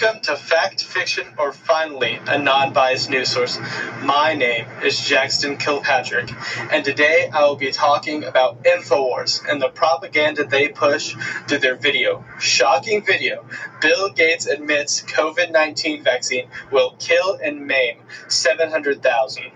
Welcome to Fact, Fiction, or Finally, a non biased news source. My name is Jackson Kilpatrick, and today I will be talking about InfoWars and the propaganda they push through their video. Shocking video Bill Gates admits COVID 19 vaccine will kill and maim 700,000.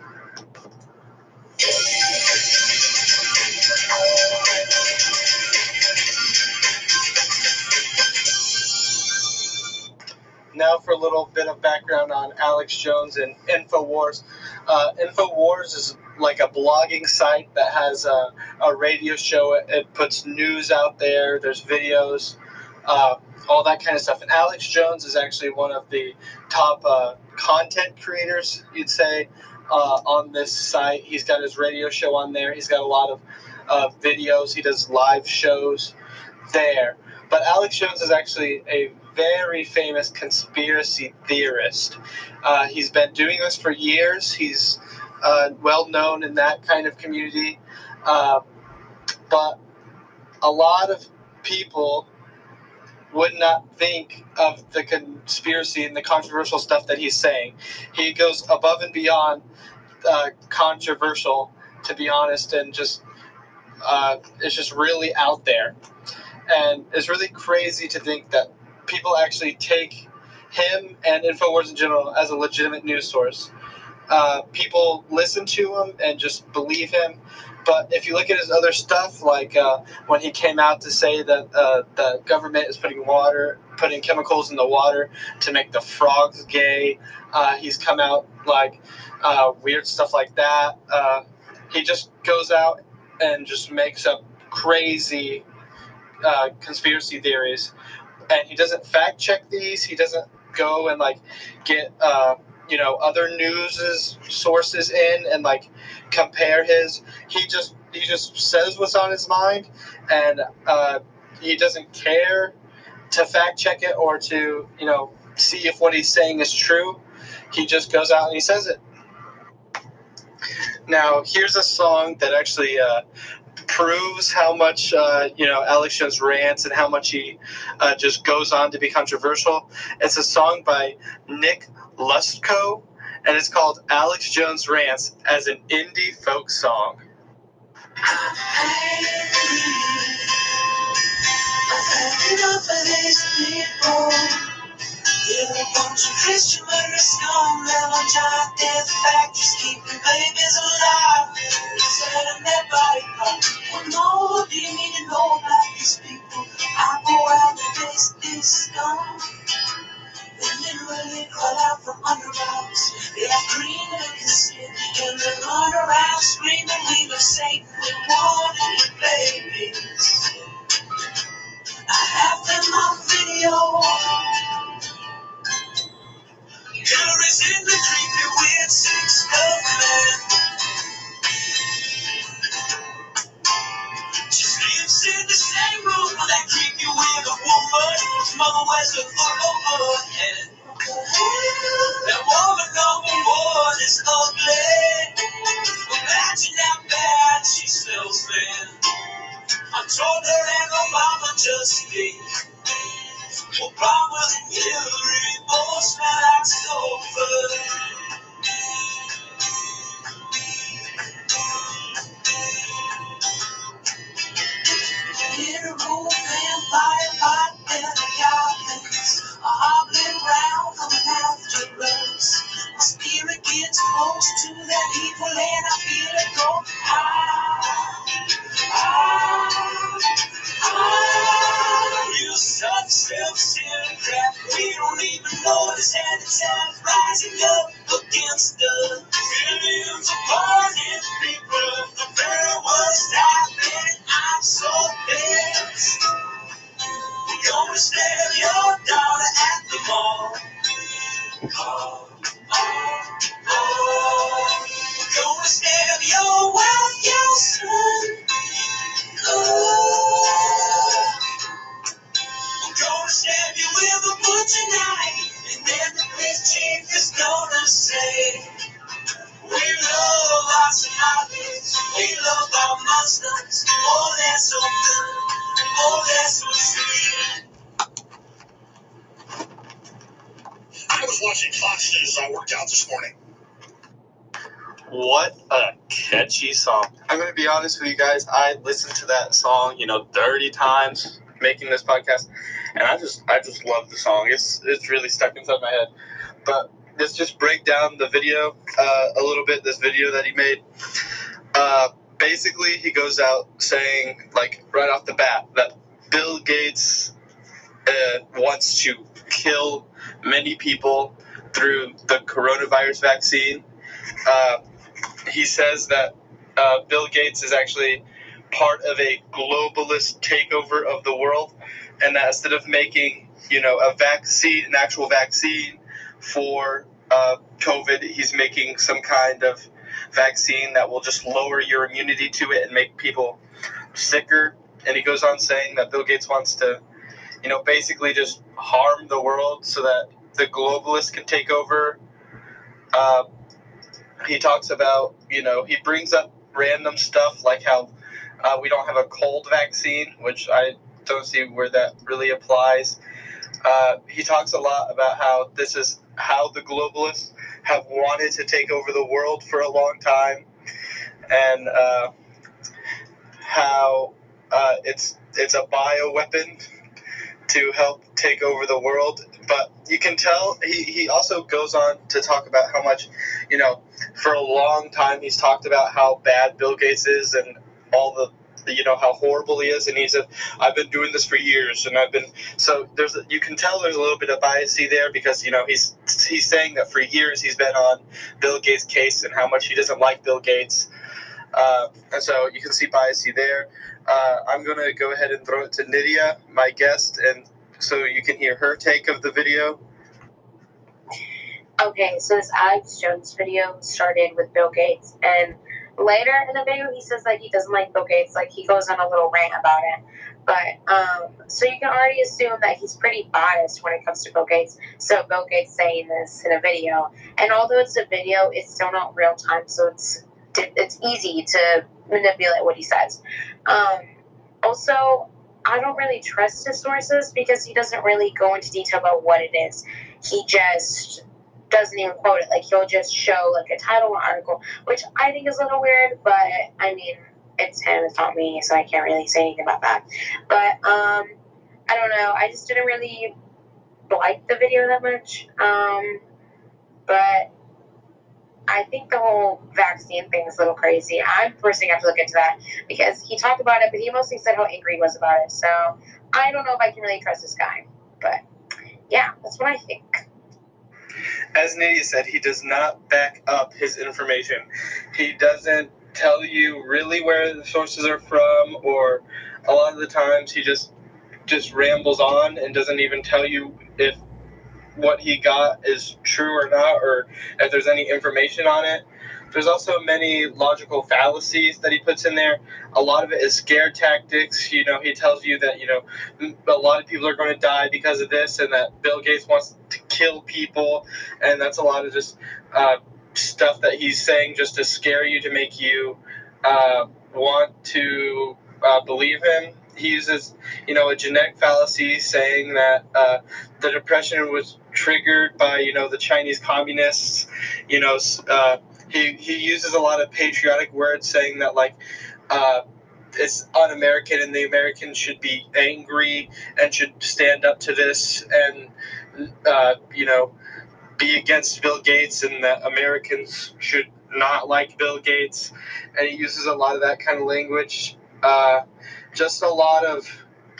Now for a little bit of background on Alex Jones and InfoWars. Uh, InfoWars is like a blogging site that has a, a radio show. It, it, puts news out there, there's videos, uh, all that kind of stuff. And Alex Jones is actually one of the top uh, content creators, you'd say, uh, on this site. He's got his radio show on there, he's got a lot of uh, videos, he does live shows there. But Alex Jones is actually a very famous conspiracy theorist. Uh, he's been doing this for years. He's uh, well known in that kind of community. Uh, but a lot of people would not think of the conspiracy and the controversial stuff that he's saying. He goes above and beyond uh, controversial, to be honest, and just uh, it's just really out there. And it's really crazy to think that people actually take him and Infowars in general as a legitimate news source. Uh, people listen to him and just believe him. But if you look at his other stuff, like uh, when he came out to say that uh, the government is putting water, putting chemicals in the water to make the frogs gay, uh, he's come out like uh, weird stuff like that. Uh, he just goes out and just makes up crazy conspiracy theories and he doesn't fact check these. He doesn't go and like get uh, you know other news sources in and like compare his. He just he just says what's on his mind, and uh, he doesn't care to fact check it or to you know see if what he's saying is true. He just goes out and he says it. Now, here's a song that actually uh, proves how much uh, you know Alex Jones rants and how much he uh, just goes on to be controversial. It's a song by Nick Lutsko, and it's called Alex Jones Rants as an indie folk song. Christian death keeping babies alive. Setting their body part. Well, no, you need to know about these people? I go out and face this scum. They literally crawl out from under rocks. They have green looking skin, and they run around screaming, We were Satan, Mother wears a full overhead. That woman number one is ugly. Imagine how bad she smells then. I told her and Obama just think. Obama and Hillary both smell evil for tonight. And then the police chief is gonna say, We love our Somalis, we love our Muslims. Oh, they're so good, oh, they're so sweet. I was watching Fox News as I worked out this morning. What a catchy song. I'm going to be honest with you guys. I listened to that song, you know, 30 times making this podcast and I just I just love the song. It's it's really stuck inside my head. But let's just break down the video uh, a little bit. This video that he made. Uh, basically, he goes out saying, like, right off the bat, that Bill Gates uh, wants to kill many people through the coronavirus vaccine. Uh, he says that uh, Bill Gates is actually part of a globalist takeover of the world, and that instead of making you know a vaccine, an actual vaccine for uh, COVID, he's making some kind of vaccine that will just lower your immunity to it and make people sicker. And he goes on saying that Bill Gates wants to, you know, basically just harm the world so that the globalists can take over. Uh, he talks about, you know, he brings up random stuff like how uh, we don't have a cold vaccine, which I see where that really applies. Uh, he talks a lot about how this is how the globalists have wanted to take over the world for a long time, and uh, how uh, it's it's a bio weapon to help take over the world. But you can tell he, he also goes on to talk about how much, you know, for a long time he's talked about how bad Bill Gates is and all the you know how horrible he is and he said i've been doing this for years and i've been so there's you can tell there's a little bit of biasy there because you know he's he's saying that for years he's been on bill gates case and how much he doesn't like bill gates uh, and so you can see biasy there. Uh, i'm to go ahead and throw it to nydia my guest and so you can hear her take of the video. Okay, so this Alex Jones video started with Bill Gates, and later in the video he says that he doesn't like Bill Gates, like he goes on a little rant about it. But um, so you can already assume that he's pretty biased when it comes to Bill Gates. So Bill Gates saying this in a video, and although it's a video, it's still not real time, so it's it's easy to manipulate what he says. Um, also, I don't really trust his sources because he doesn't really go into detail about what it is. He just doesn't even quote it. Like he'll just show like a title or article, which I think is a little weird, but I mean it's him, it's not me, so I can't really say anything about that. But um I don't know. I just didn't really like the video that much. Um but I think the whole vaccine thing is a little crazy. I'm personally have to look into that because he talked about it, but he mostly said how angry he was about it. So I don't know if I can really trust this guy. But yeah, that's what I think as Nydia said, he does not back up his information. He doesn't tell you really where the sources are from, or a lot of the times he just just rambles on and doesn't even tell you if what he got is true or not, or if there's any information on it. There's also many logical fallacies that he puts in there. A lot of it is scare tactics. You know, he tells you that, you know, a lot of people are going to die because of this and that Bill Gates wants to kill people. And that's a lot of just uh, stuff that he's saying just to scare you, to make you uh, want to uh, believe him. He uses, you know, a genetic fallacy saying that uh, the depression was triggered by, you know, the Chinese communists. You know, uh, he he uses a lot of patriotic words, saying that like. Uh, it's un-American, and the Americans should be angry and should stand up to this, and uh, you know, be against Bill Gates, and that Americans should not like Bill Gates, and he uses a lot of that kind of language. Uh, just a lot of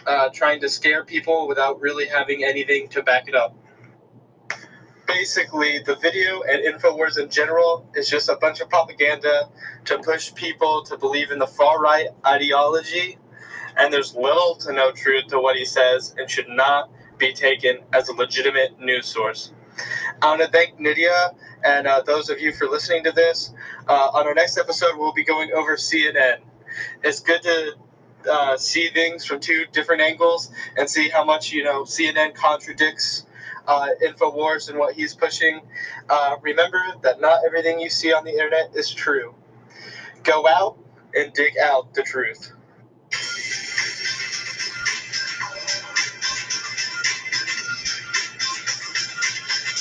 uh, trying to scare people without really having anything to back it up basically the video and InfoWars in general is just a bunch of propaganda to push people to believe in the far right ideology. And there's little to no truth to what he says and should not be taken as a legitimate news source. I want to thank Nydia and uh, those of you for listening to this. Uh, on our next episode, we'll be going over CNN. It's good to uh, see things from two different angles and see how much you know CNN contradicts uh, InfoWars and what he's pushing. Uh, remember that not everything you see on the internet is true. Go out and dig out the truth.